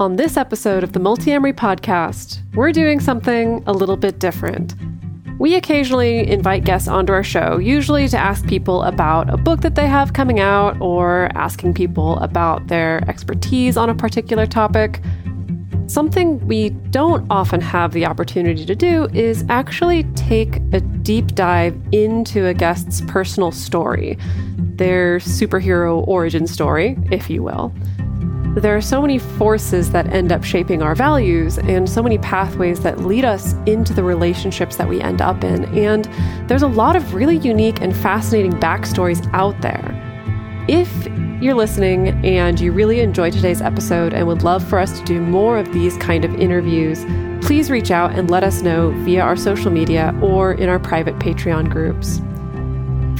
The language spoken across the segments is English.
On this episode of the Multiamory podcast, we're doing something a little bit different. We occasionally invite guests onto our show, usually to ask people about a book that they have coming out or asking people about their expertise on a particular topic. Something we don't often have the opportunity to do is actually take a deep dive into a guest's personal story, their superhero origin story, if you will. There are so many forces that end up shaping our values and so many pathways that lead us into the relationships that we end up in. And there's a lot of really unique and fascinating backstories out there. If you're listening and you really enjoyed today's episode and would love for us to do more of these kind of interviews, please reach out and let us know via our social media or in our private Patreon groups.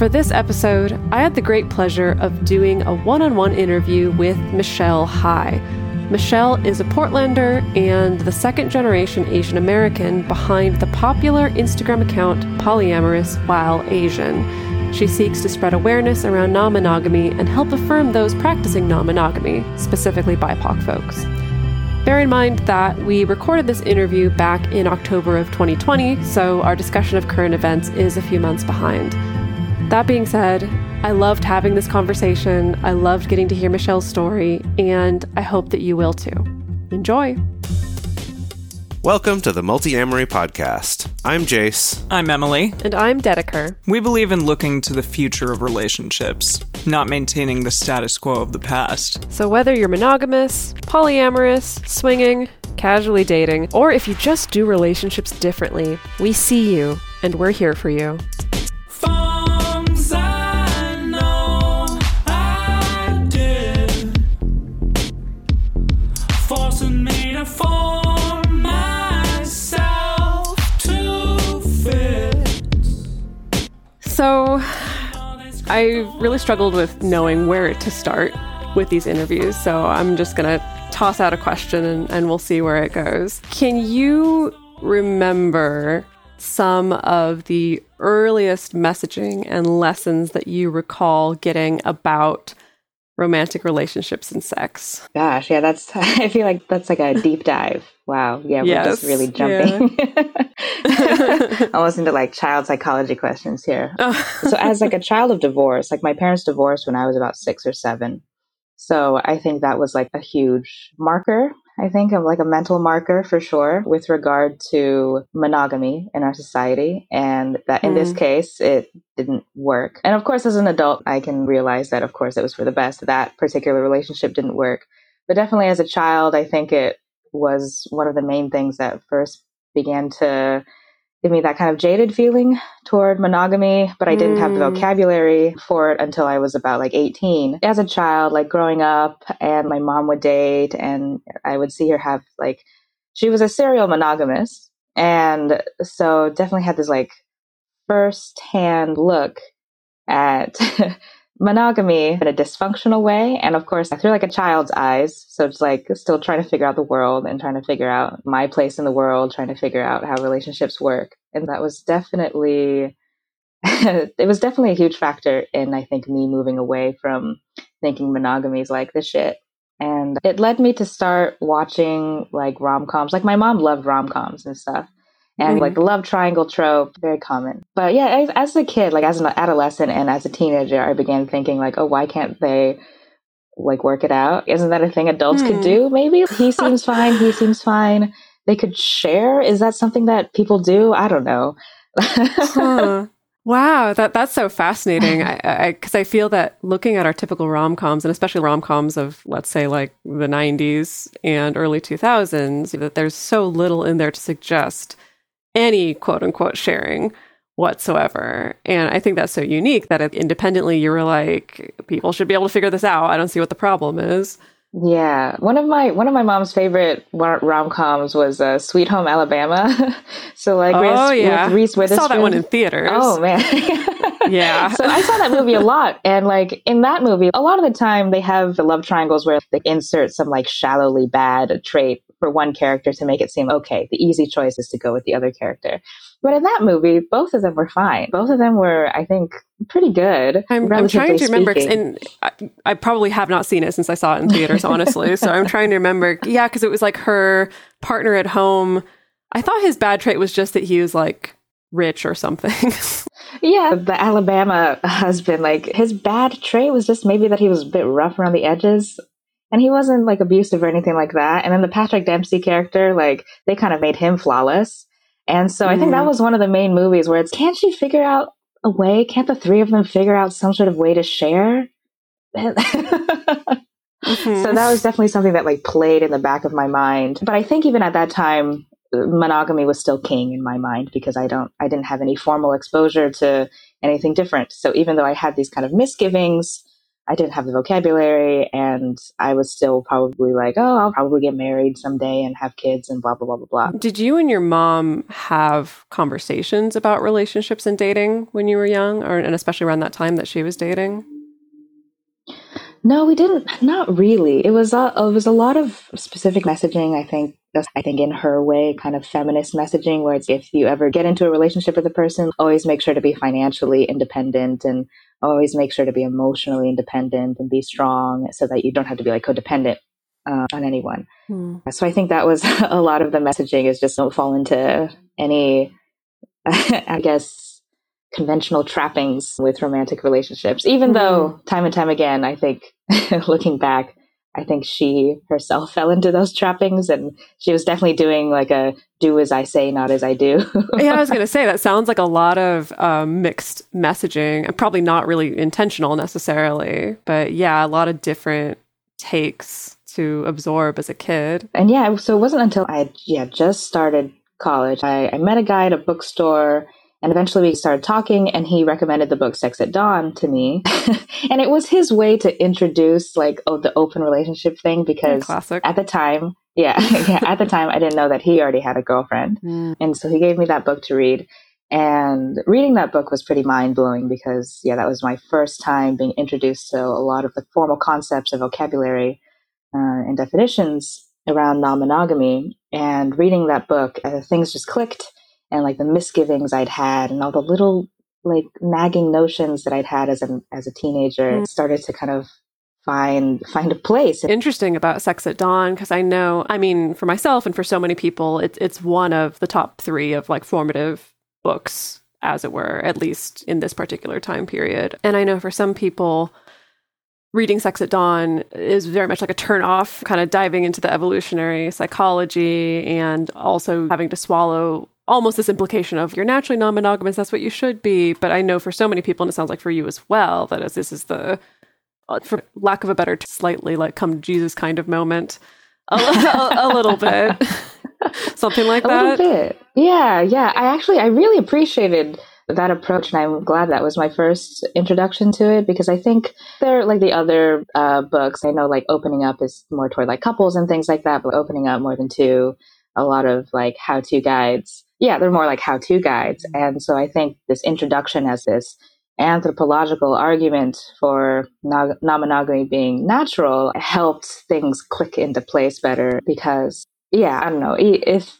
For this episode, I had the great pleasure of doing a one on one interview with Michelle High. Michelle is a Portlander and the second generation Asian American behind the popular Instagram account Polyamorous While Asian. She seeks to spread awareness around non monogamy and help affirm those practicing non monogamy, specifically BIPOC folks. Bear in mind that we recorded this interview back in October of 2020, so our discussion of current events is a few months behind. That being said, I loved having this conversation. I loved getting to hear Michelle's story, and I hope that you will too. Enjoy. Welcome to the Multiamory Podcast. I'm Jace. I'm Emily. And I'm Dedeker. We believe in looking to the future of relationships, not maintaining the status quo of the past. So, whether you're monogamous, polyamorous, swinging, casually dating, or if you just do relationships differently, we see you and we're here for you. So, I really struggled with knowing where to start with these interviews. So, I'm just going to toss out a question and, and we'll see where it goes. Can you remember some of the earliest messaging and lessons that you recall getting about romantic relationships and sex. Gosh, yeah, that's I feel like that's like a deep dive. Wow. Yeah, yes. we're just really jumping. Yeah. Almost into like child psychology questions here. so as like a child of divorce, like my parents divorced when I was about 6 or 7. So I think that was like a huge marker I think, of like a mental marker for sure with regard to monogamy in our society. And that in mm. this case, it didn't work. And of course, as an adult, I can realize that, of course, it was for the best. That particular relationship didn't work. But definitely as a child, I think it was one of the main things that first began to give me that kind of jaded feeling toward monogamy, but I didn't mm. have the mm. vocabulary for it until I was about like 18. As a child, like growing up, and my mom would date, and I would see her have like, she was a serial monogamist. And so definitely had this like first hand look at monogamy in a dysfunctional way. And of course, through like a child's eyes. So it's like still trying to figure out the world and trying to figure out my place in the world, trying to figure out how relationships work. And that was definitely, it was definitely a huge factor in, I think, me moving away from thinking monogamy is like the shit. And it led me to start watching like rom coms. Like my mom loved rom coms and stuff and mm-hmm. like the love triangle trope very common but yeah as, as, a kid like as an adolescent and as a teenager i began thinking like oh why can't they like work it out isn't that a thing adults mm. could do maybe he seems fine he seems fine they could share is that something that people do i don't know huh. Wow, that that's so fascinating. I because I, I, feel that looking at our typical rom coms and especially rom coms of let's say like the '90s and early 2000s, that there's so little in there to suggest any quote unquote sharing whatsoever. And I think that's so unique that independently you were like, people should be able to figure this out. I don't see what the problem is. Yeah, one of my one of my mom's favorite rom coms was uh, Sweet Home Alabama. so like, oh Reese, yeah, with Reese Witherspoon. I saw that one in theaters. Oh man, yeah. so I saw that movie a lot, and like in that movie, a lot of the time they have the love triangles where they insert some like shallowly bad trait for one character to make it seem okay. The easy choice is to go with the other character. But in that movie, both of them were fine. Both of them were, I think, pretty good. I'm, I'm trying to remember, and I, I, probably have not seen it since I saw it in theaters, honestly. so I'm trying to remember. Yeah, because it was like her partner at home. I thought his bad trait was just that he was like rich or something. yeah, the Alabama husband, like his bad trait was just maybe that he was a bit rough around the edges. And he wasn't like abusive or anything like that. And then the Patrick Dempsey character, like they kind of made him flawless. And so mm. I think that mm-hmm. was one of the main movies where it's can't she figure out a way? Can't the three of them figure out some sort of way to share? mm-hmm. So that was definitely something that like played in the back of my mind. But I think even at that time, monogamy was still king in my mind because I don't I didn't have any formal exposure to anything different. So even though I had these kind of misgivings, I didn't have the vocabulary and I was still probably like, oh, I'll probably get married someday and have kids and blah blah blah blah blah. Did you and your mom have conversations about relationships and dating when you were young or and especially around that time that she was dating? No, we didn't. Not really. It was a, it was a lot of specific messaging. I think just I think in her way, kind of feminist messaging, where it's if you ever get into a relationship with a person, always make sure to be financially independent and always make sure to be emotionally independent and be strong, so that you don't have to be like codependent uh, on anyone. Hmm. So I think that was a lot of the messaging is just don't fall into any, I guess, conventional trappings with romantic relationships, even mm. though time and time again, I think looking back, I think she herself fell into those trappings and she was definitely doing like a do as I say, not as I do. yeah, I was going to say that sounds like a lot of um, mixed messaging and probably not really intentional necessarily. But yeah, a lot of different takes to absorb as a kid. And yeah, so it wasn't until I yeah just started college. I, I met a guy at a bookstore and eventually we started talking and he recommended the book Sex at Dawn to me. and it was his way to introduce like oh the open relationship thing because Classic. at the time, yeah, yeah, at the time I didn't know that he already had a girlfriend. Mm. And so he gave me that book to read. And reading that book was pretty mind blowing because, yeah, that was my first time being introduced to a lot of the formal concepts and vocabulary uh, and definitions around non monogamy. And reading that book, uh, things just clicked and like the misgivings I'd had and all the little like nagging notions that I'd had as a as a teenager mm. started to kind of find find a place. Interesting about Sex at Dawn because I know, I mean, for myself and for so many people, it's it's one of the top three of like formative books, as it were, at least in this particular time period. And I know for some people, reading Sex at Dawn is very much like a turn off, kind of diving into the evolutionary psychology and also having to swallow almost this implication of you're naturally non-monogamous that's what you should be but i know for so many people and it sounds like for you as well that this is the uh, for lack of a better slightly like come to jesus kind of moment. A, a, a little bit. Something like a that. a little bit. Yeah yeah. I actually i really appreciated that approach and i'm glad that was my first introduction to it because i think they're like the other uh, books i know like opening up is more toward like couples and things like that but opening up more than two a lot of like how to guides yeah, they're more like how to guides. And so I think this introduction as this anthropological argument for non monogamy being natural helped things click into place better because, yeah, I don't know, if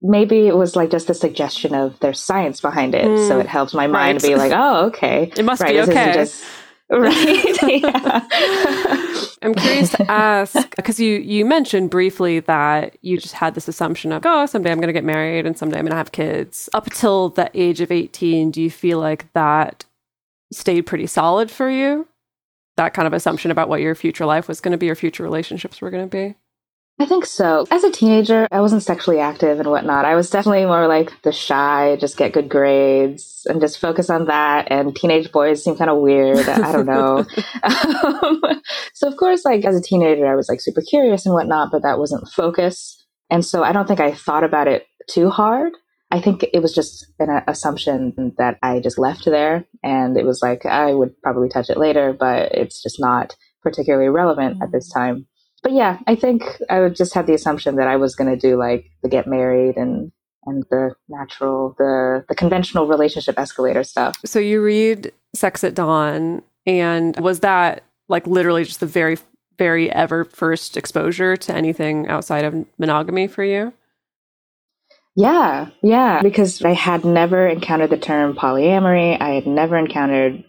maybe it was like just a suggestion of there's science behind it. Mm, so it helps my mind right. be like, oh, okay. It must right, be okay. Just, right. I'm curious to ask because you you mentioned briefly that you just had this assumption of oh someday I'm going to get married and someday I'm going to have kids. Up until the age of 18, do you feel like that stayed pretty solid for you? That kind of assumption about what your future life was going to be or future relationships were going to be? I think so. As a teenager, I wasn't sexually active and whatnot. I was definitely more like the shy, just get good grades and just focus on that. And teenage boys seem kind of weird. I don't know. um, so, of course, like as a teenager, I was like super curious and whatnot, but that wasn't focus. And so I don't think I thought about it too hard. I think it was just an assumption that I just left there. And it was like, I would probably touch it later, but it's just not particularly relevant at this time but yeah, I think I would just have the assumption that I was going to do like the get married and and the natural, the the conventional relationship escalator stuff. So you read Sex at Dawn, and was that like literally just the very very ever first exposure to anything outside of monogamy for you? Yeah, yeah, because I had never encountered the term polyamory. I had never encountered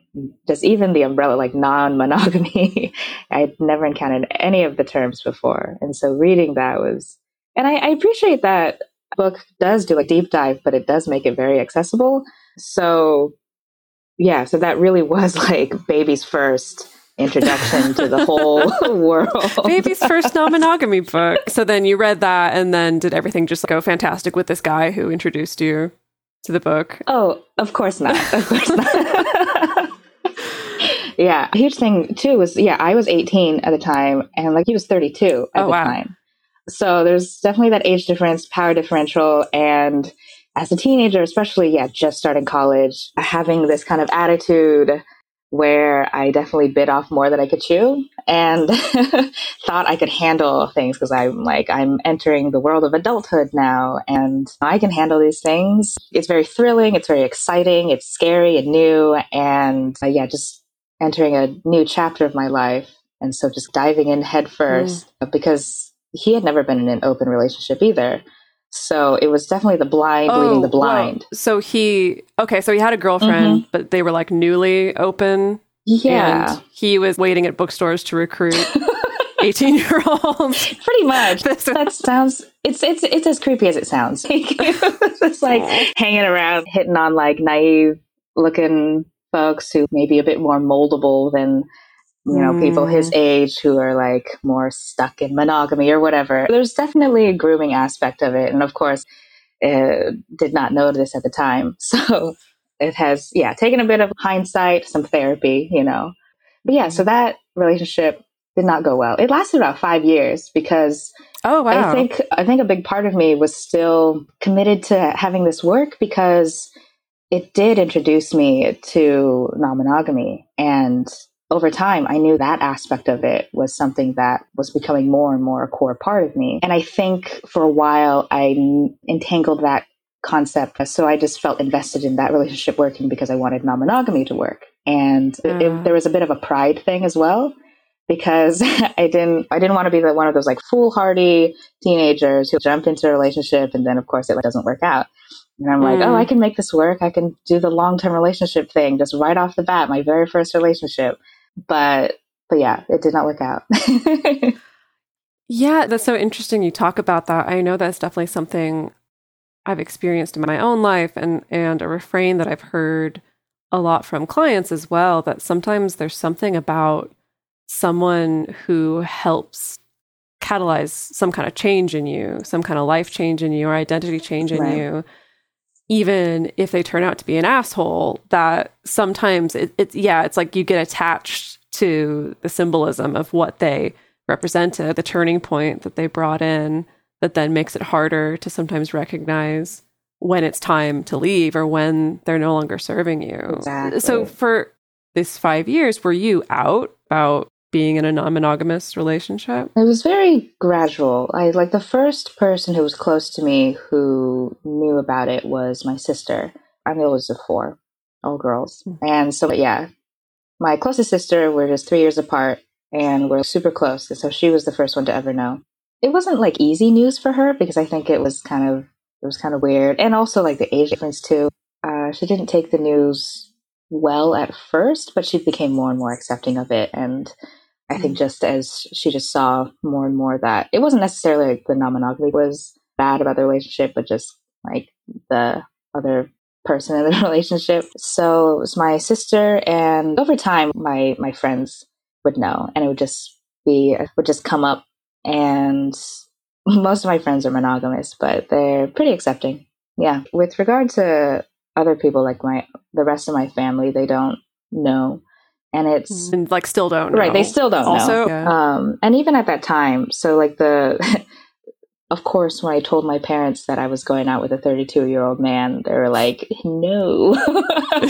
just even the umbrella like non-monogamy. i'd never encountered any of the terms before, and so reading that was, and I, I appreciate that book does do a deep dive, but it does make it very accessible. So, yeah, so that really was like baby's first introduction to the whole world. Baby's first non monogamy book. So then you read that, and then did everything just go fantastic with this guy who introduced you to the book? Oh, of course not. Of course not. Yeah. Huge thing, too, was yeah, I was 18 at the time, and like he was 32 at oh, the wow. time. So there's definitely that age difference, power differential, and as a teenager, especially, yeah, just starting college, having this kind of attitude where I definitely bit off more than I could chew and thought I could handle things because I'm like, I'm entering the world of adulthood now and I can handle these things. It's very thrilling. It's very exciting. It's scary and new. And uh, yeah, just entering a new chapter of my life. And so just diving in headfirst mm. because he had never been in an open relationship either. So it was definitely the blind oh, leading the blind. So he okay, so he had a girlfriend, mm-hmm. but they were like newly open. Yeah. And he was waiting at bookstores to recruit 18 year olds. Pretty much. that sounds it's it's it's as creepy as it sounds. it's like hanging around, hitting on like naive looking folks who may be a bit more moldable than you know, mm. people his mm. age who are like more stuck in monogamy or whatever. There's definitely a grooming aspect of it. And of course, uh, did not know this at the time. So it has, yeah, taken a bit of hindsight, some therapy, you know. But yeah, so that relationship did not go well. It lasted about five years because oh wow, I think I think a big part of me was still committed to having this work because it did introduce me to non-monogamy and over time, I knew that aspect of it was something that was becoming more and more a core part of me. And I think for a while, I entangled that concept. So I just felt invested in that relationship working because I wanted non monogamy to work. And mm. it, there was a bit of a pride thing as well because I didn't I didn't want to be the, one of those like foolhardy teenagers who jump into a relationship and then of course it doesn't work out. And I'm mm. like, oh, I mm. can make this work. I can do the long term relationship thing just right off the bat, my very first relationship but but yeah, it did not work out. yeah, that's so interesting you talk about that. I know that's definitely something I've experienced in my own life and and a refrain that I've heard a lot from clients as well that sometimes there's something about someone who helps catalyze some kind of change in you, some kind of life change in you or identity change in right. you even if they turn out to be an asshole, that sometimes it, it's, yeah, it's like you get attached to the symbolism of what they represented, the turning point that they brought in, that then makes it harder to sometimes recognize when it's time to leave or when they're no longer serving you. Exactly. So for this five years, were you out about being in a non-monogamous relationship? It was very gradual. I like the first person who was close to me who knew about it was my sister. I'm the oldest of four, all girls. Mm-hmm. And so yeah, my closest sister, we're just three years apart and we're super close. And so she was the first one to ever know. It wasn't like easy news for her because I think it was kind of it was kind of weird. And also like the age difference too. Uh, she didn't take the news well at first, but she became more and more accepting of it. And I think mm. just as she just saw more and more that it wasn't necessarily like the non monogamy was bad about the relationship, but just like the other person in the relationship. So it was my sister, and over time, my my friends would know, and it would just be would just come up, and most of my friends are monogamous, but they're pretty accepting. Yeah, with regard to other people, like my the rest of my family, they don't know and it's and like still don't right know. they still don't also, know yeah. um and even at that time so like the of course when i told my parents that i was going out with a 32 year old man they were like no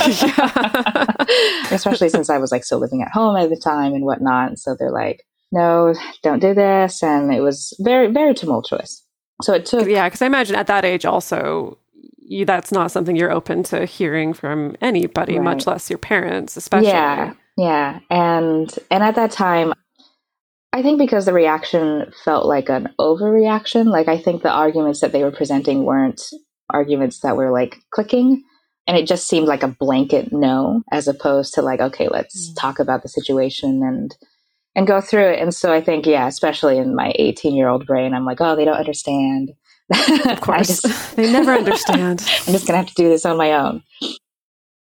especially since i was like still living at home at the time and whatnot so they're like no don't do this and it was very very tumultuous so it took yeah because i imagine at that age also you, that's not something you're open to hearing from anybody, right. much less your parents, especially. Yeah, yeah, and and at that time, I think because the reaction felt like an overreaction. Like, I think the arguments that they were presenting weren't arguments that were like clicking. And it just seemed like a blanket no, as opposed to like, okay, let's mm. talk about the situation and and go through it. And so I think, yeah, especially in my 18 year old brain, I'm like, oh, they don't understand. Of course. just, they never understand. I'm just going to have to do this on my own.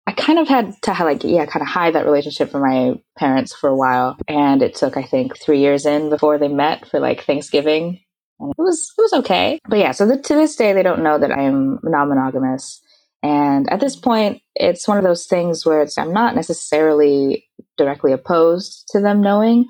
I kind of had to like, yeah, kind of hide that relationship from my parents for a while. And it took, I think, three years in before they met for like Thanksgiving. And it was, it was okay. But yeah, so the, to this day, they don't know that I'm non monogamous. And at this point, it's one of those things where it's, I'm not necessarily directly opposed to them knowing,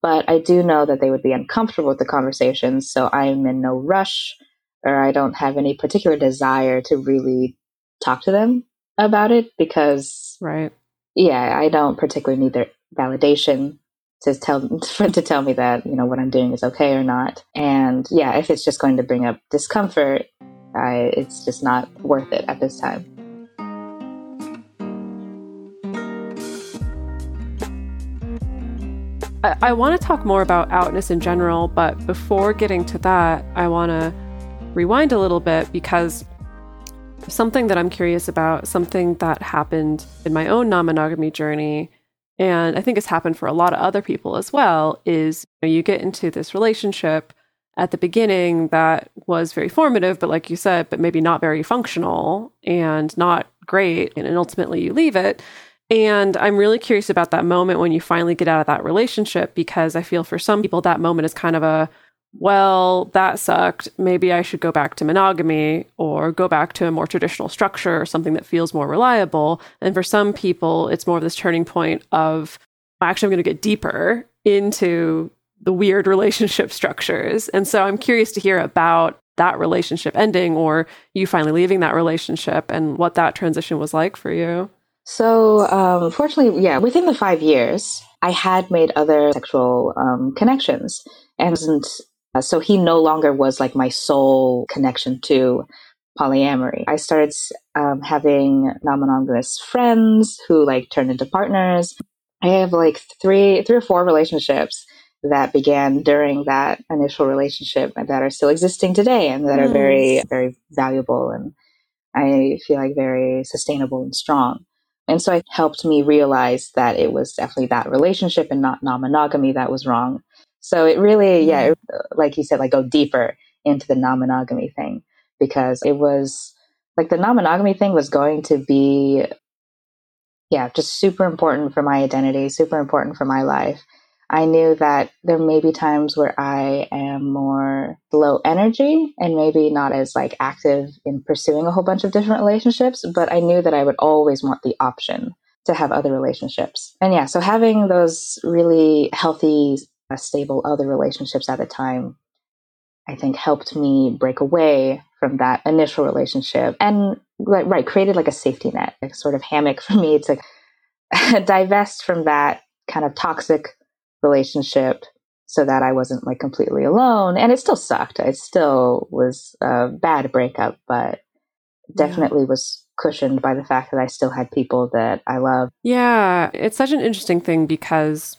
but I do know that they would be uncomfortable with the conversation. So I'm in no rush or I don't have any particular desire to really talk to them about it because, right. Yeah, I don't particularly need their validation to tell to tell me that you know what I'm doing is okay or not. And yeah, if it's just going to bring up discomfort, I, it's just not worth it at this time. I, I want to talk more about outness in general, but before getting to that, I want to rewind a little bit because something that I'm curious about, something that happened in my own non monogamy journey, and I think has happened for a lot of other people as well, is you, know, you get into this relationship at the beginning that was very formative, but like you said, but maybe not very functional and not great. And, and ultimately you leave it. And I'm really curious about that moment when you finally get out of that relationship because I feel for some people that moment is kind of a, well, that sucked. Maybe I should go back to monogamy or go back to a more traditional structure or something that feels more reliable. And for some people, it's more of this turning point of, actually, I'm going to get deeper into the weird relationship structures. And so I'm curious to hear about that relationship ending or you finally leaving that relationship and what that transition was like for you. So, um, fortunately, yeah, within the five years, I had made other sexual um, connections. And uh, so he no longer was like my sole connection to polyamory. I started um, having non monogamous friends who like turned into partners. I have like three, three or four relationships that began during that initial relationship that are still existing today and that are very, very valuable and I feel like very sustainable and strong. And so it helped me realize that it was definitely that relationship and not non monogamy that was wrong. So it really, yeah, mm-hmm. it, like you said, like go deeper into the non monogamy thing because it was like the non monogamy thing was going to be, yeah, just super important for my identity, super important for my life. I knew that there may be times where I am more low energy and maybe not as like active in pursuing a whole bunch of different relationships, but I knew that I would always want the option to have other relationships. And yeah, so having those really healthy, stable other relationships at the time, I think helped me break away from that initial relationship and right, right created like a safety net, like a sort of hammock for me to divest from that kind of toxic relationship so that I wasn't like completely alone. And it still sucked. It still was a bad breakup, but definitely yeah. was cushioned by the fact that I still had people that I love. Yeah, it's such an interesting thing because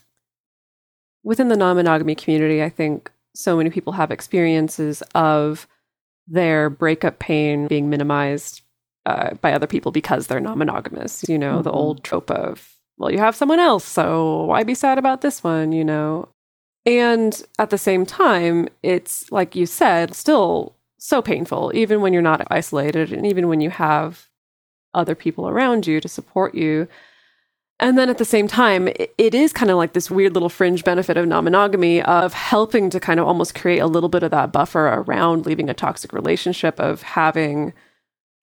within the non monogamy community, I think so many people have experiences of their breakup pain being minimized uh, by other people because they're non monogamous. You know, mm-hmm. the old trope of well, you have someone else, so why be sad about this one, you know? And at the same time, it's like you said, still so painful, even when you're not isolated and even when you have other people around you to support you. And then at the same time, it is kind of like this weird little fringe benefit of non monogamy of helping to kind of almost create a little bit of that buffer around leaving a toxic relationship, of having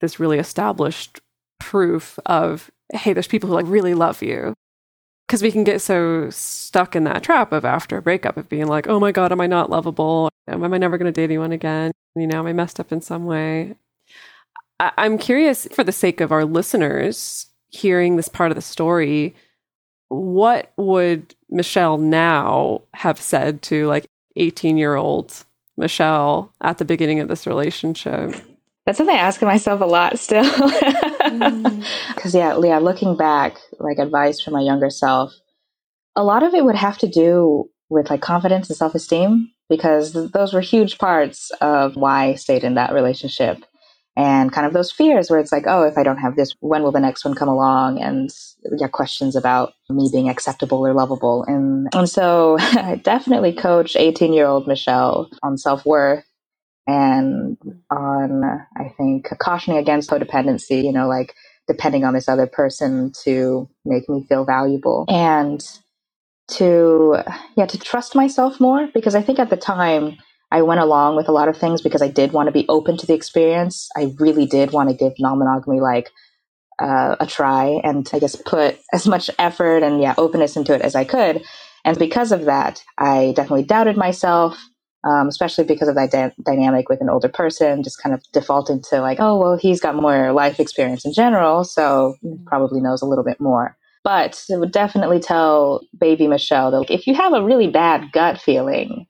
this really established proof of hey, there's people who like really love you. Because we can get so stuck in that trap of after a breakup of being like, oh my God, am I not lovable? Am I never going to date anyone again? You know, am I messed up in some way? I- I'm curious for the sake of our listeners hearing this part of the story, what would Michelle now have said to like 18 year old Michelle at the beginning of this relationship? That's something I ask myself a lot still. Because, mm. yeah, yeah, looking back, like advice for my younger self, a lot of it would have to do with like confidence and self esteem because those were huge parts of why I stayed in that relationship. And kind of those fears where it's like, oh, if I don't have this, when will the next one come along? And yeah, questions about me being acceptable or lovable. And, and so I definitely coached 18 year old Michelle on self worth and on, I think, cautioning against codependency, you know, like depending on this other person to make me feel valuable. And to yeah to trust myself more because i think at the time i went along with a lot of things because i did want to be open to the experience. I really did want to give non-monogamy like uh, a try and i guess put as much effort and yeah openness into it as i could. And because of that i definitely doubted myself um, especially because of that da- dynamic with an older person just kind of defaulting to like oh well he's got more life experience in general so probably knows a little bit more. But it would definitely tell baby Michelle that if you have a really bad gut feeling,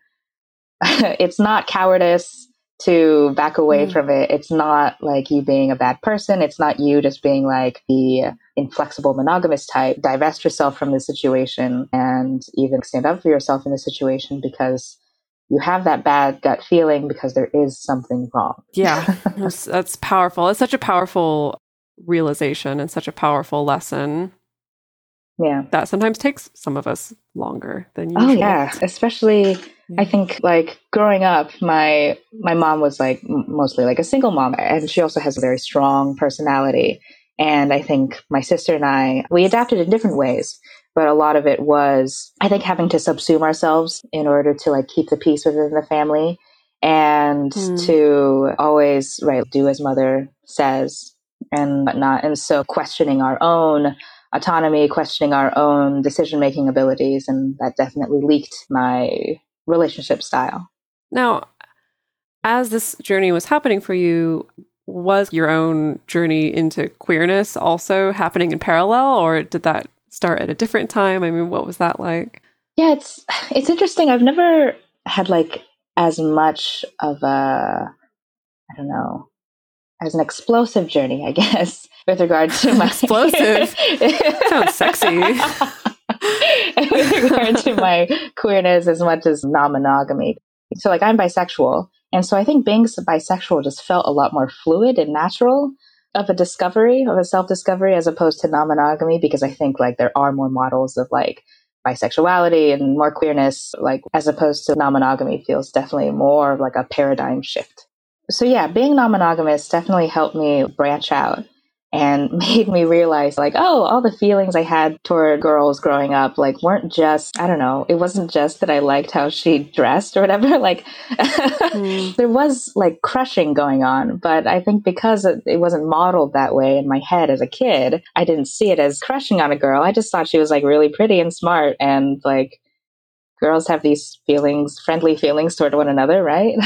it's not cowardice to back away mm. from it. It's not like you being a bad person. It's not you just being like the inflexible monogamous type. Divest yourself from the situation and even stand up for yourself in the situation because you have that bad gut feeling because there is something wrong. Yeah, that's, that's powerful. It's such a powerful realization and such a powerful lesson yeah. That sometimes takes some of us longer than usual. oh yeah. Especially i think like growing up my my mom was like mostly like a single mom and she also has a very strong personality. And i think my sister and i we adapted in different ways but a lot of it was i think having to subsume ourselves in order to like keep the peace within the family and mm. to always right do as mother says and whatnot. And so questioning our own autonomy, questioning our own decision making abilities, and that definitely leaked my relationship style. Now, as this journey was happening for you, was your own journey into queerness also happening in parallel, or did that start at a different time? I mean, what was that like? Yeah, it's it's interesting. I've never had like as much of a I don't know as an explosive journey, I guess, with regard to my explosive. Sounds sexy. with regard to my queerness as much as non-monogamy. So like I'm bisexual. And so I think being bisexual just felt a lot more fluid and natural of a discovery, of a self-discovery as opposed to non-monogamy because I think like there are more models of like bisexuality and more queerness, like as opposed to non-monogamy feels definitely more like a paradigm shift. So yeah, being non-monogamous definitely helped me branch out and made me realize like oh all the feelings i had toward girls growing up like weren't just i don't know it wasn't just that i liked how she dressed or whatever like mm. there was like crushing going on but i think because it wasn't modeled that way in my head as a kid i didn't see it as crushing on a girl i just thought she was like really pretty and smart and like girls have these feelings friendly feelings toward one another right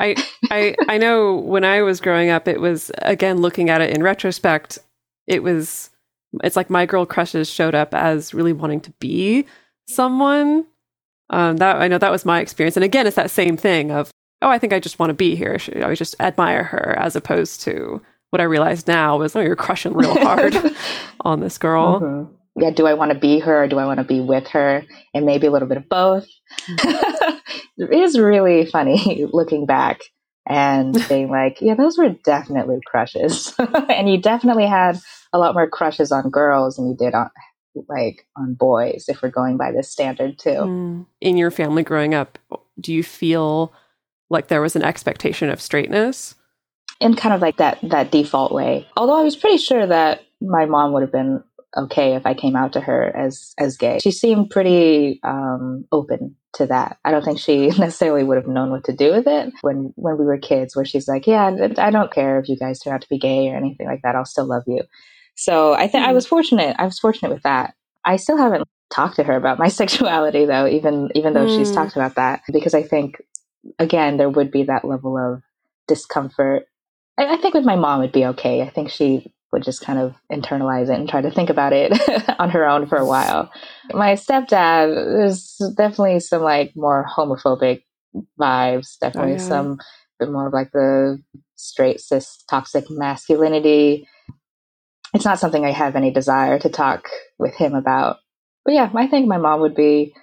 I I I know when I was growing up, it was again looking at it in retrospect. It was it's like my girl crushes showed up as really wanting to be someone. Um, that I know that was my experience, and again, it's that same thing of oh, I think I just want to be here. I just admire her, as opposed to what I realized now was oh, you're crushing real hard on this girl. Mm-hmm yeah, do I want to be her or do I want to be with her? And maybe a little bit of both. It is really funny looking back and being like, yeah, those were definitely crushes. and you definitely had a lot more crushes on girls than you did on like on boys if we're going by this standard too. Mm. In your family growing up, do you feel like there was an expectation of straightness? In kind of like that that default way. Although I was pretty sure that my mom would have been okay if I came out to her as as gay. She seemed pretty um, open to that. I don't think she necessarily would have known what to do with it when when we were kids. Where she's like, "Yeah, I don't care if you guys turn out to be gay or anything like that. I'll still love you." So I think mm-hmm. I was fortunate. I was fortunate with that. I still haven't talked to her about my sexuality though, even even though mm. she's talked about that, because I think again there would be that level of discomfort. I, I think with my mom it'd be okay. I think she would just kind of internalize it and try to think about it on her own for a while. My stepdad, there's definitely some like more homophobic vibes, definitely some bit more of like the straight cis toxic masculinity. It's not something I have any desire to talk with him about. But yeah, I think my mom would be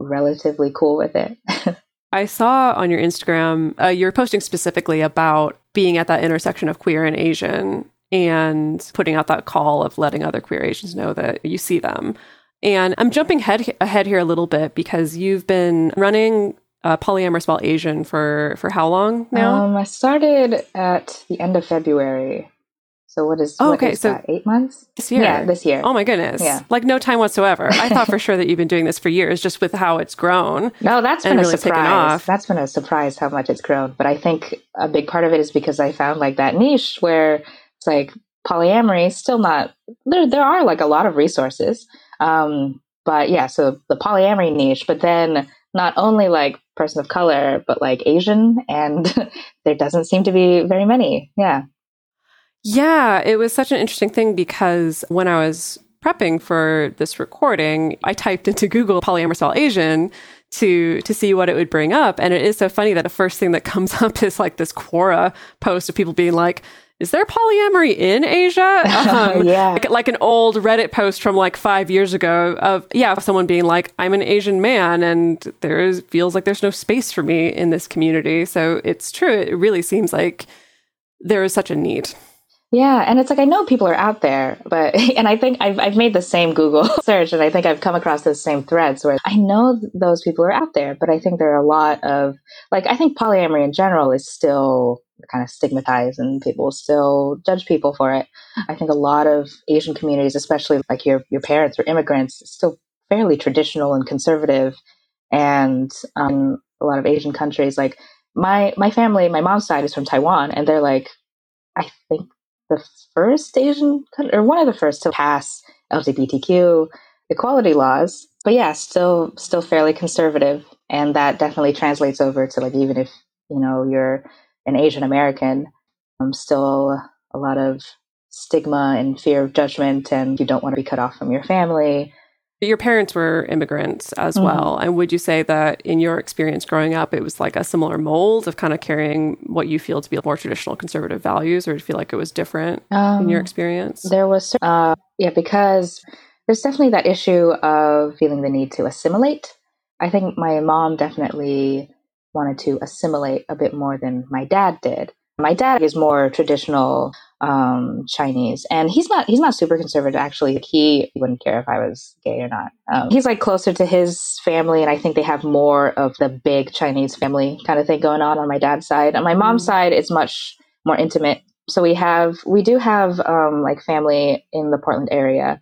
relatively cool with it. I saw on your Instagram, uh, you're posting specifically about being at that intersection of queer and Asian and putting out that call of letting other queer Asians know that you see them. And I'm jumping head, ahead here a little bit because you've been running uh, polyamorous while Asian for for how long now? Um, I started at the end of February. So what is oh, okay? Is so that, eight months this year. Yeah, this year. Oh my goodness! Yeah, like no time whatsoever. I thought for sure that you've been doing this for years, just with how it's grown. No, that's been really a surprise. That's been a surprise how much it's grown. But I think a big part of it is because I found like that niche where like polyamory. Still not there. There are like a lot of resources. Um, but yeah, so the polyamory niche, but then not only like person of color, but like Asian, and there doesn't seem to be very many. Yeah. Yeah, it was such an interesting thing because when I was prepping for this recording, I typed into Google polyamorous while Asian to to see what it would bring up. And it is so funny that the first thing that comes up is like this Quora post of people being like, is there polyamory in Asia? Um, yeah. Like, like, an old Reddit post from like five years ago of, yeah, someone being like, I'm an Asian man and there is, feels like there's no space for me in this community. So it's true. It really seems like there is such a need. Yeah, and it's like I know people are out there, but and I think I've I've made the same Google search and I think I've come across those same threads where I know those people are out there, but I think there are a lot of like I think polyamory in general is still kind of stigmatized and people still judge people for it. I think a lot of Asian communities, especially like your your parents or immigrants, still fairly traditional and conservative and um, a lot of Asian countries like my my family, my mom's side is from Taiwan and they're like I think the first Asian or one of the first to pass LGBTQ equality laws. But yeah, still still fairly conservative, and that definitely translates over to like even if you know you're an Asian American, um, still a lot of stigma and fear of judgment, and you don't want to be cut off from your family. But Your parents were immigrants as mm-hmm. well. And would you say that in your experience growing up, it was like a similar mold of kind of carrying what you feel to be more traditional conservative values, or do you feel like it was different um, in your um, experience? There was, uh, yeah, because there's definitely that issue of feeling the need to assimilate. I think my mom definitely wanted to assimilate a bit more than my dad did. My dad is more traditional um, Chinese, and he's not he's not super conservative. Actually, he wouldn't care if I was gay or not. Um, he's like closer to his family, and I think they have more of the big Chinese family kind of thing going on on my dad's side. On my mom's mm. side, it's much more intimate. So we have we do have um, like family in the Portland area,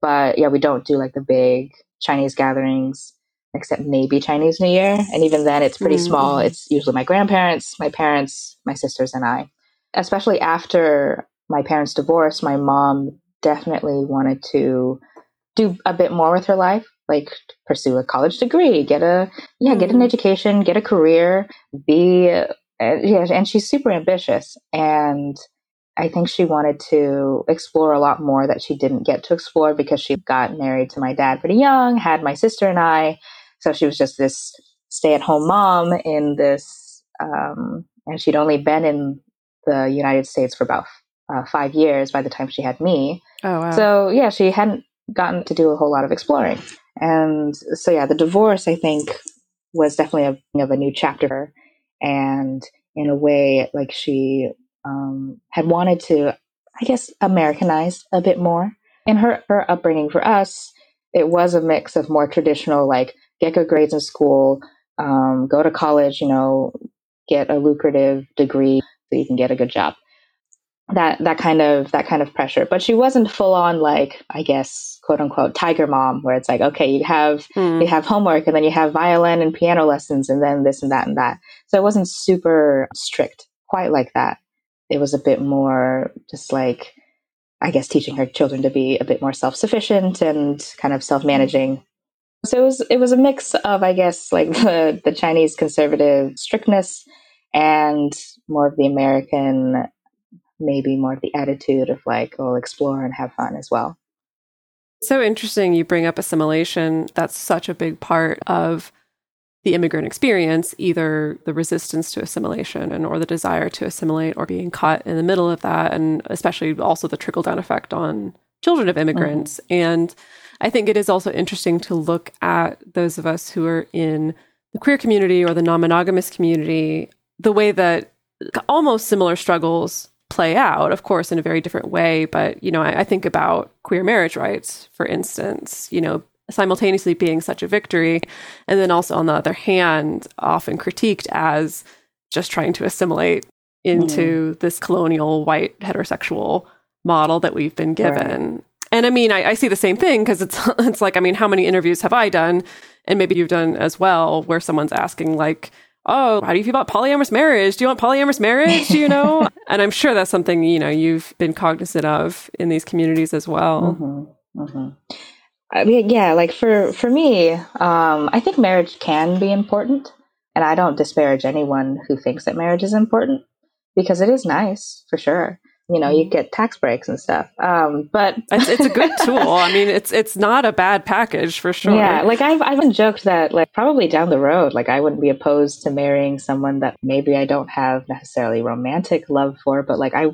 but yeah, we don't do like the big Chinese gatherings except maybe Chinese New Year. And even then, it's pretty mm. small. It's usually my grandparents, my parents, my sisters, and I especially after my parents' divorce, my mom definitely wanted to do a bit more with her life, like pursue a college degree, get a yeah, get an mm-hmm. education, get a career, be uh, yeah, and she's super ambitious and I think she wanted to explore a lot more that she didn't get to explore because she got married to my dad pretty young, had my sister and I. So she was just this stay at home mom in this, um, and she'd only been in the United States for about uh, five years by the time she had me. Oh, wow. So, yeah, she hadn't gotten to do a whole lot of exploring. And so, yeah, the divorce, I think, was definitely a, of a new chapter. And in a way, like she um, had wanted to, I guess, Americanize a bit more. In her, her upbringing for us, it was a mix of more traditional, like get good grades in school, um, go to college, you know, get a lucrative degree, so you can get a good job. That that kind of that kind of pressure. But she wasn't full on like i guess quote unquote tiger mom where it's like okay you have mm. you have homework and then you have violin and piano lessons and then this and that and that. So it wasn't super strict quite like that. It was a bit more just like i guess teaching her children to be a bit more self-sufficient and kind of self-managing so it was it was a mix of i guess like the the chinese conservative strictness and more of the American, maybe more of the attitude of like, oh, explore and have fun as well. So interesting you bring up assimilation. That's such a big part of the immigrant experience, either the resistance to assimilation and or the desire to assimilate or being caught in the middle of that and especially also the trickle down effect on children of immigrants. Mm-hmm. And I think it is also interesting to look at those of us who are in the queer community or the non monogamous community, the way that almost similar struggles play out, of course, in a very different way. But, you know, I, I think about queer marriage rights, for instance, you know, simultaneously being such a victory, and then also, on the other hand, often critiqued as just trying to assimilate into mm. this colonial white heterosexual model that we've been given. Right. And I mean, I, I see the same thing because it's it's like, I mean, how many interviews have I done, and maybe you've done as well, where someone's asking like, "Oh, how do you feel about polyamorous marriage? Do you want polyamorous marriage? You know?" and I'm sure that's something you know you've been cognizant of in these communities as well. Mm-hmm. Mm-hmm. I mean, yeah, like for for me, um, I think marriage can be important, and I don't disparage anyone who thinks that marriage is important because it is nice for sure you know you mm-hmm. get tax breaks and stuff. Um, but it's, it's, a good tool. I mean it's it's not a bad package for sure. Yeah like i've i've joked that like probably down the road like i wouldn't be opposed to marrying someone that maybe i don't have necessarily romantic love for but like i,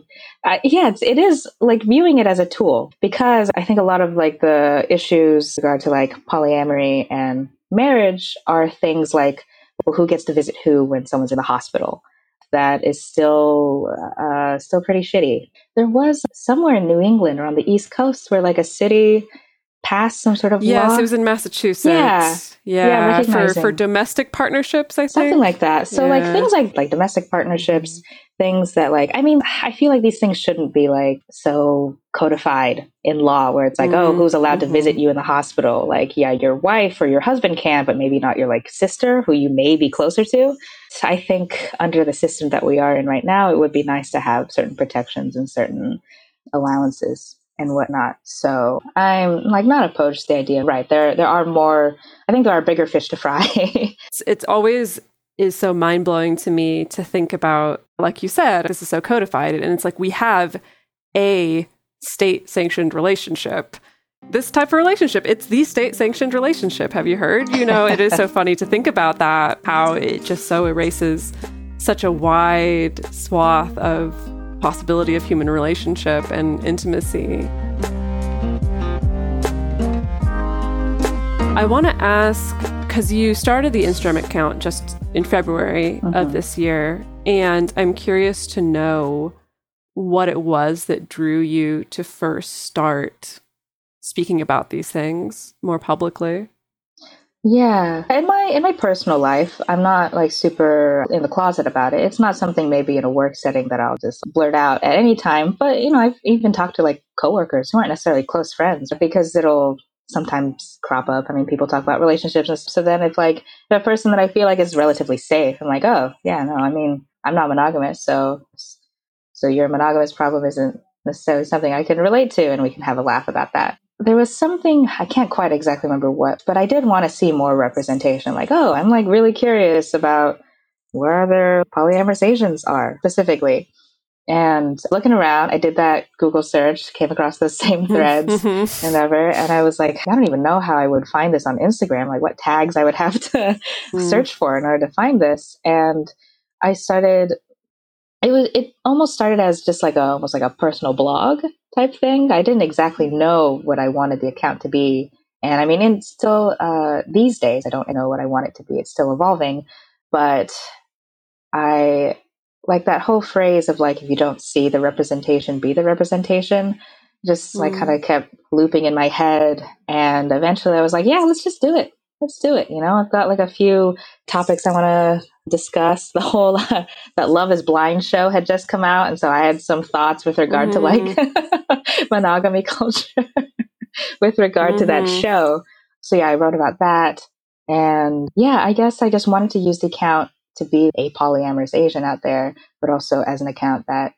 I yeah it's, it is like viewing it as a tool because i think a lot of like the issues regard to like polyamory and marriage are things like well, who gets to visit who when someone's in the hospital that is still uh, still pretty shitty. There was somewhere in New England or on the East Coast where like a city passed some sort of yes, law. it was in Massachusetts. Yeah, yeah, yeah for for domestic partnerships, I think something like that. So yeah. like things like like domestic partnerships, things that like I mean, I feel like these things shouldn't be like so codified in law where it's like, oh, mm-hmm. oh, who's allowed mm-hmm. to visit you in the hospital? Like, yeah, your wife or your husband can, but maybe not your like sister who you may be closer to. So I think under the system that we are in right now, it would be nice to have certain protections and certain allowances and whatnot. So I'm like not opposed to the idea. Right. There there are more I think there are bigger fish to fry. it's, it's always is so mind blowing to me to think about, like you said, this is so codified. And it's like we have a state sanctioned relationship. This type of relationship, it's the state sanctioned relationship. Have you heard? You know, it is so funny to think about that, how it just so erases such a wide swath of possibility of human relationship and intimacy. I want to ask because you started the Instagram account just in February mm-hmm. of this year, and I'm curious to know what it was that drew you to first start speaking about these things more publicly. Yeah. In my in my personal life, I'm not like super in the closet about it. It's not something maybe in a work setting that I'll just blurt out at any time. But you know, I've even talked to like coworkers who aren't necessarily close friends because it'll sometimes crop up. I mean, people talk about relationships. And so then if like a person that I feel like is relatively safe, I'm like, oh yeah, no, I mean, I'm not monogamous. So, so your monogamous problem isn't necessarily something I can relate to. And we can have a laugh about that. There was something, I can't quite exactly remember what, but I did want to see more representation. Like, oh, I'm like really curious about where other polyamorous Asians are specifically. And looking around, I did that Google search, came across those same threads mm-hmm. and ever. And I was like, I don't even know how I would find this on Instagram, like what tags I would have to mm. search for in order to find this. And I started, it was, it almost started as just like a, almost like a personal blog type thing. I didn't exactly know what I wanted the account to be. And I mean, it's still, uh, these days, I don't know what I want it to be. It's still evolving, but I, like that whole phrase of like if you don't see the representation be the representation just like mm. kind of kept looping in my head and eventually i was like yeah let's just do it let's do it you know i've got like a few topics i want to discuss the whole uh, that love is blind show had just come out and so i had some thoughts with regard mm. to like mm-hmm. monogamy culture with regard mm-hmm. to that mm-hmm. show so yeah i wrote about that and yeah i guess i just wanted to use the account to be a polyamorous Asian out there, but also as an account that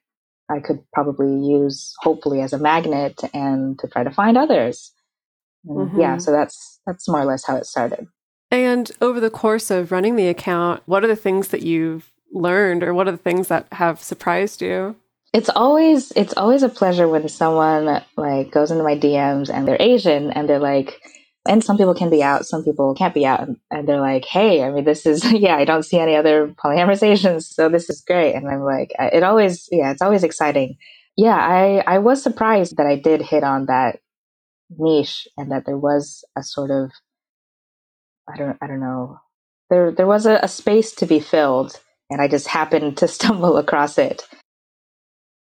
I could probably use hopefully as a magnet and to try to find others. Mm-hmm. Yeah, so that's that's more or less how it started. And over the course of running the account, what are the things that you've learned or what are the things that have surprised you? It's always it's always a pleasure when someone like goes into my DMs and they're Asian and they're like, and some people can be out, some people can't be out. And they're like, hey, I mean, this is, yeah, I don't see any other polyamorous Asians, so this is great. And I'm like, it always, yeah, it's always exciting. Yeah, I, I was surprised that I did hit on that niche and that there was a sort of I don't I don't know there there was a, a space to be filled and I just happened to stumble across it.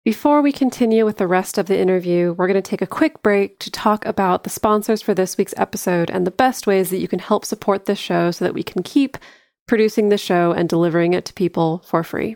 Before we continue with the rest of the interview, we're going to take a quick break to talk about the sponsors for this week's episode and the best ways that you can help support this show so that we can keep producing the show and delivering it to people for free.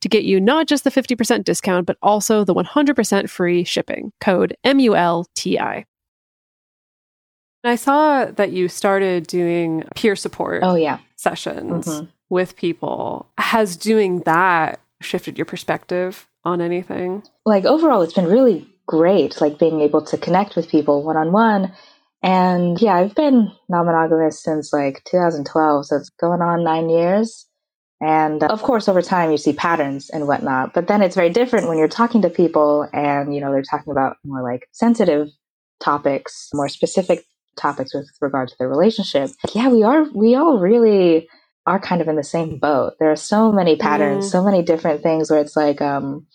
to get you not just the 50% discount, but also the 100% free shipping. Code MULTI. I saw that you started doing peer support oh, yeah. sessions mm-hmm. with people. Has doing that shifted your perspective on anything? Like overall, it's been really great, like being able to connect with people one on one. And yeah, I've been non monogamous since like 2012, so it's going on nine years. And of course, over time, you see patterns and whatnot. But then it's very different when you're talking to people and, you know, they're talking about more like sensitive topics, more specific topics with regard to their relationship. Yeah, we are, we all really are kind of in the same boat. There are so many patterns, mm. so many different things where it's like, um,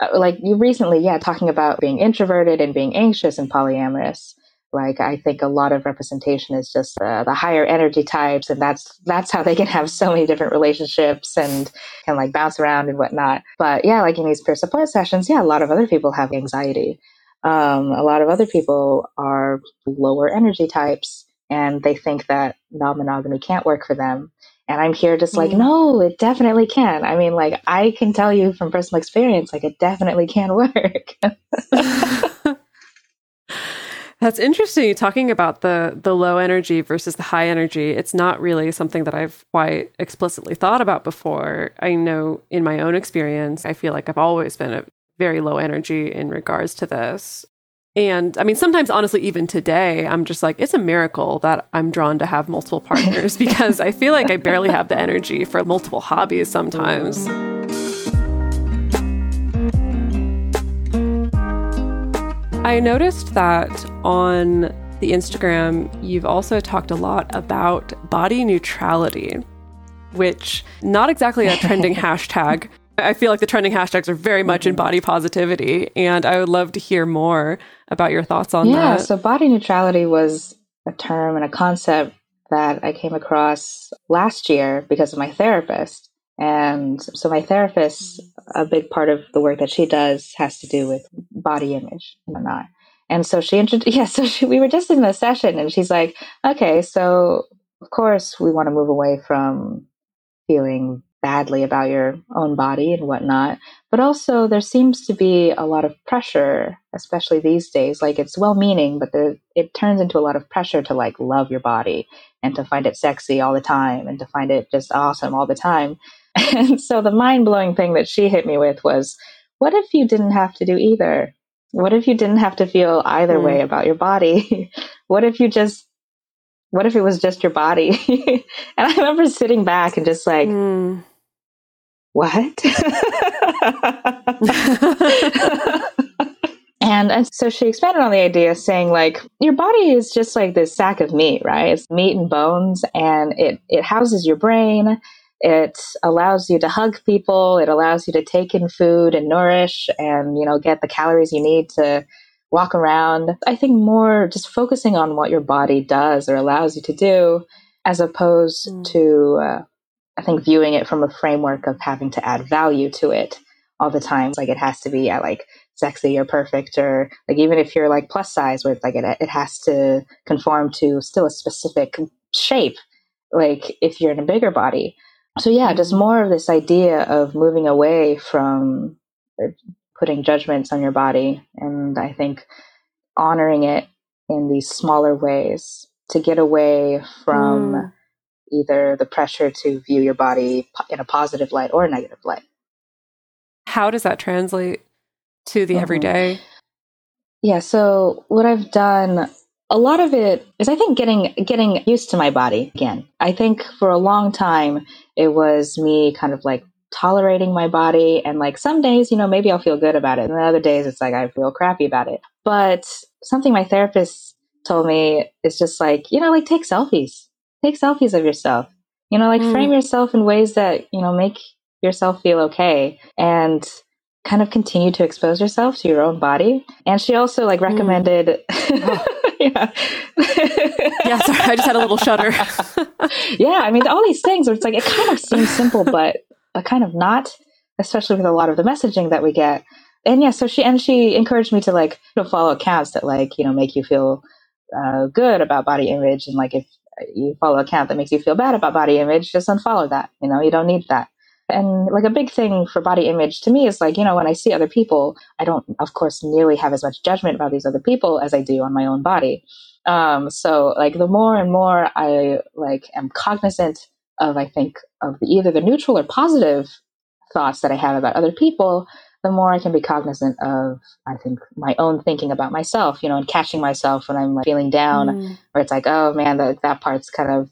uh, like you recently, yeah, talking about being introverted and being anxious and polyamorous. Like I think a lot of representation is just uh, the higher energy types, and that's that's how they can have so many different relationships and can like bounce around and whatnot. But yeah, like in these peer support sessions, yeah, a lot of other people have anxiety. Um, a lot of other people are lower energy types, and they think that non-monogamy can't work for them. And I'm here just like, mm. no, it definitely can. I mean, like, I can tell you from personal experience, like, it definitely can work. That's interesting. Talking about the the low energy versus the high energy, it's not really something that I've quite explicitly thought about before. I know in my own experience, I feel like I've always been a very low energy in regards to this. And I mean, sometimes, honestly, even today, I'm just like, it's a miracle that I'm drawn to have multiple partners because I feel like I barely have the energy for multiple hobbies sometimes. I noticed that on the Instagram, you've also talked a lot about body neutrality, which not exactly a trending hashtag. I feel like the trending hashtags are very much in mm-hmm. body positivity, and I would love to hear more about your thoughts on yeah, that. Yeah, so body neutrality was a term and a concept that I came across last year because of my therapist. And so my therapist, a big part of the work that she does has to do with body image and whatnot. And so she introduced, yeah, so she, we were just in the session and she's like, okay, so of course we want to move away from feeling badly about your own body and whatnot. But also, there seems to be a lot of pressure, especially these days. Like, it's well meaning, but the, it turns into a lot of pressure to like love your body and to find it sexy all the time and to find it just awesome all the time. And so, the mind blowing thing that she hit me with was what if you didn't have to do either? What if you didn't have to feel either mm. way about your body? what if you just what if it was just your body? and I remember sitting back and just like, mm. what? and, and so she expanded on the idea saying like, your body is just like this sack of meat, right? It's meat and bones and it, it houses your brain. It allows you to hug people. It allows you to take in food and nourish and, you know, get the calories you need to walk around. I think more just focusing on what your body does or allows you to do, as opposed mm. to, uh, I think, viewing it from a framework of having to add value to it all the time. Like it has to be at like sexy or perfect, or like even if you're like plus size, where like it, it has to conform to still a specific shape. Like if you're in a bigger body. So yeah, just more of this idea of moving away from putting judgments on your body. And I think honoring it in these smaller ways to get away from mm. either the pressure to view your body in a positive light or a negative light. How does that translate to the mm-hmm. everyday? Yeah, so what I've done a lot of it is I think getting getting used to my body again. I think for a long time it was me kind of like tolerating my body. And like some days, you know, maybe I'll feel good about it. And the other days, it's like I feel crappy about it. But something my therapist told me is just like, you know, like take selfies, take selfies of yourself, you know, like mm. frame yourself in ways that, you know, make yourself feel okay. And kind of continue to expose yourself to your own body. And she also like mm. recommended. Mm. yeah. yeah, sorry, I just had a little shudder. yeah, I mean, all these things, it's like, it kind of seems simple, but kind of not, especially with a lot of the messaging that we get. And yeah, so she and she encouraged me to like you know, follow accounts that like you know make you feel uh, good about body image, and like if you follow account that makes you feel bad about body image, just unfollow that. You know, you don't need that. And like a big thing for body image to me is like, you know, when I see other people, I don't, of course, nearly have as much judgment about these other people as I do on my own body. Um, so like the more and more I like am cognizant of I think of the, either the neutral or positive thoughts that I have about other people, the more I can be cognizant of I think my own thinking about myself, you know, and catching myself when I'm like feeling down, mm. or it's like, oh man, that that part's kind of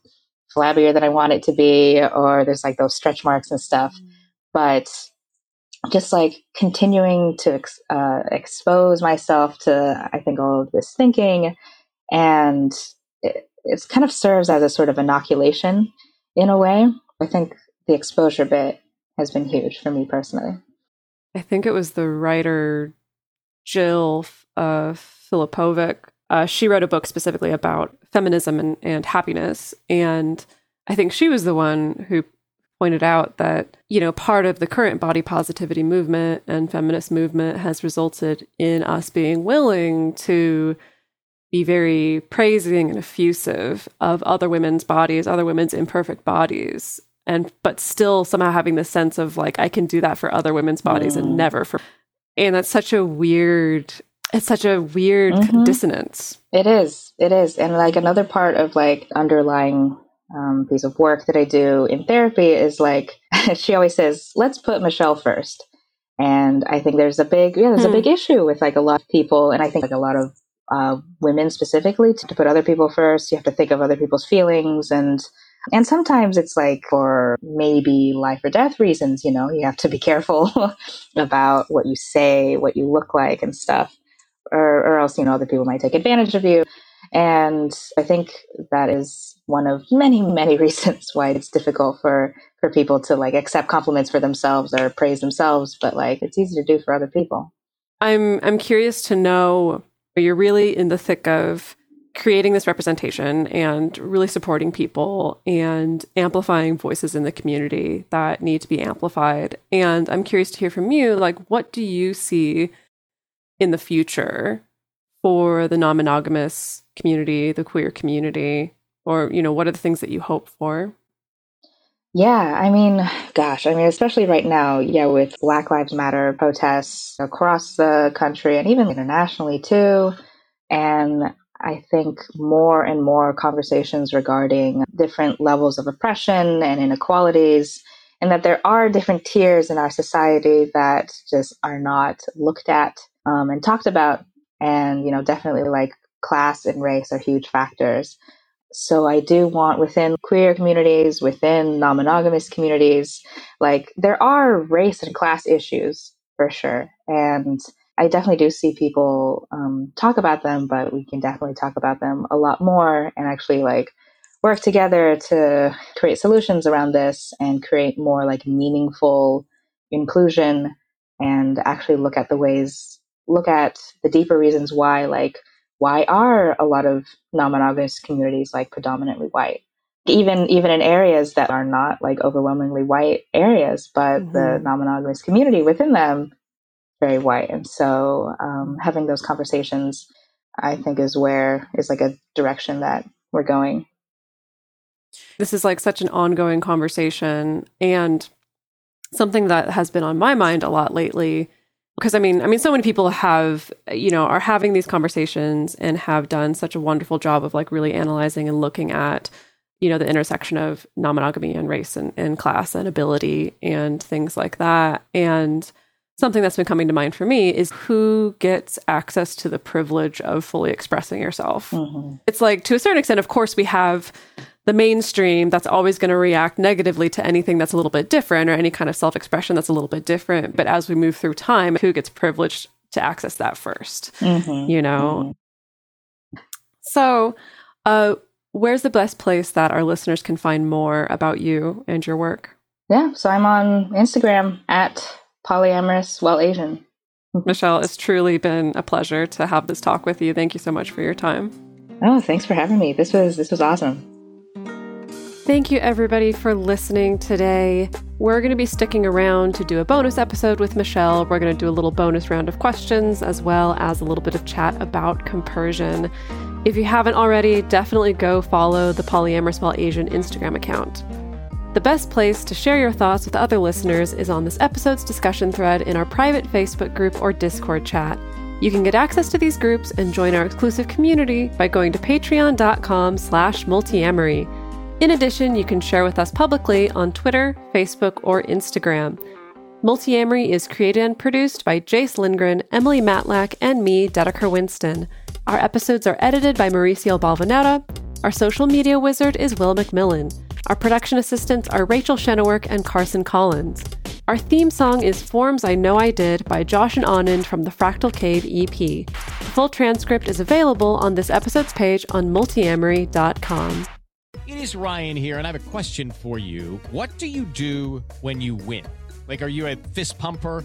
flabbier than I want it to be, or there's like those stretch marks and stuff. Mm. But just like continuing to ex- uh, expose myself to, I think, all of this thinking, and it, it kind of serves as a sort of inoculation in a way. I think the exposure bit has been huge for me personally. I think it was the writer Jill uh, Filipovic. Uh, she wrote a book specifically about feminism and, and happiness. And I think she was the one who pointed out that, you know, part of the current body positivity movement and feminist movement has resulted in us being willing to be very praising and effusive of other women's bodies, other women's imperfect bodies, and but still somehow having the sense of like I can do that for other women's bodies mm. and never for and that's such a weird it's such a weird mm-hmm. dissonance. It is. It is. And like another part of like underlying um, piece of work that I do in therapy is like she always says, let's put Michelle first. And I think there's a big yeah, there's hmm. a big issue with like a lot of people and I think like a lot of uh, women specifically to, to put other people first. You have to think of other people's feelings and and sometimes it's like for maybe life or death reasons, you know, you have to be careful about what you say, what you look like and stuff. Or, or else, you know, other people might take advantage of you. And I think that is one of many, many reasons why it's difficult for, for people to like accept compliments for themselves or praise themselves, but like it's easy to do for other people. I'm I'm curious to know you're really in the thick of creating this representation and really supporting people and amplifying voices in the community that need to be amplified. And I'm curious to hear from you like, what do you see in the future for the non monogamous community, the queer community? Or, you know, what are the things that you hope for? Yeah, I mean, gosh, I mean, especially right now, yeah, with Black Lives Matter protests across the country and even internationally too. And I think more and more conversations regarding different levels of oppression and inequalities, and that there are different tiers in our society that just are not looked at um, and talked about. And, you know, definitely like class and race are huge factors. So I do want within queer communities, within non monogamous communities, like there are race and class issues for sure. And I definitely do see people um, talk about them, but we can definitely talk about them a lot more and actually like work together to create solutions around this and create more like meaningful inclusion and actually look at the ways, look at the deeper reasons why like why are a lot of non-monogamous communities like predominantly white? Even even in areas that are not like overwhelmingly white areas but mm-hmm. the non-monogamous community within them very white. And so um, having those conversations i think is where is like a direction that we're going. This is like such an ongoing conversation and something that has been on my mind a lot lately because I mean, I mean, so many people have, you know, are having these conversations and have done such a wonderful job of like really analyzing and looking at, you know, the intersection of non-monogamy and race and, and class and ability and things like that. And something that's been coming to mind for me is who gets access to the privilege of fully expressing yourself. Mm-hmm. It's like to a certain extent, of course, we have the mainstream that's always going to react negatively to anything that's a little bit different or any kind of self expression that's a little bit different. But as we move through time, who gets privileged to access that 1st mm-hmm. You know? Mm-hmm. So, uh, where's the best place that our listeners can find more about you and your work? Yeah, so I'm on Instagram at polyamorous well Asian. Mm-hmm. Michelle, it's truly been a pleasure to have this talk with you. Thank you so much for your time. Oh, thanks for having me. This was this was awesome. Thank you, everybody, for listening today. We're going to be sticking around to do a bonus episode with Michelle. We're going to do a little bonus round of questions as well as a little bit of chat about compersion. If you haven't already, definitely go follow the Polyamorous Well Asian Instagram account. The best place to share your thoughts with other listeners is on this episode's discussion thread in our private Facebook group or Discord chat. You can get access to these groups and join our exclusive community by going to patreon.com slash multiamory. In addition, you can share with us publicly on Twitter, Facebook, or Instagram. Multiamory is created and produced by Jace Lindgren, Emily Matlack, and me, Dedeker Winston. Our episodes are edited by Mauricio Balvanera. Our social media wizard is Will McMillan. Our production assistants are Rachel Shenowork and Carson Collins. Our theme song is Forms I Know I Did by Josh and Anand from the Fractal Cave EP. The full transcript is available on this episode's page on multiamory.com. It is Ryan here, and I have a question for you. What do you do when you win? Like, are you a fist pumper?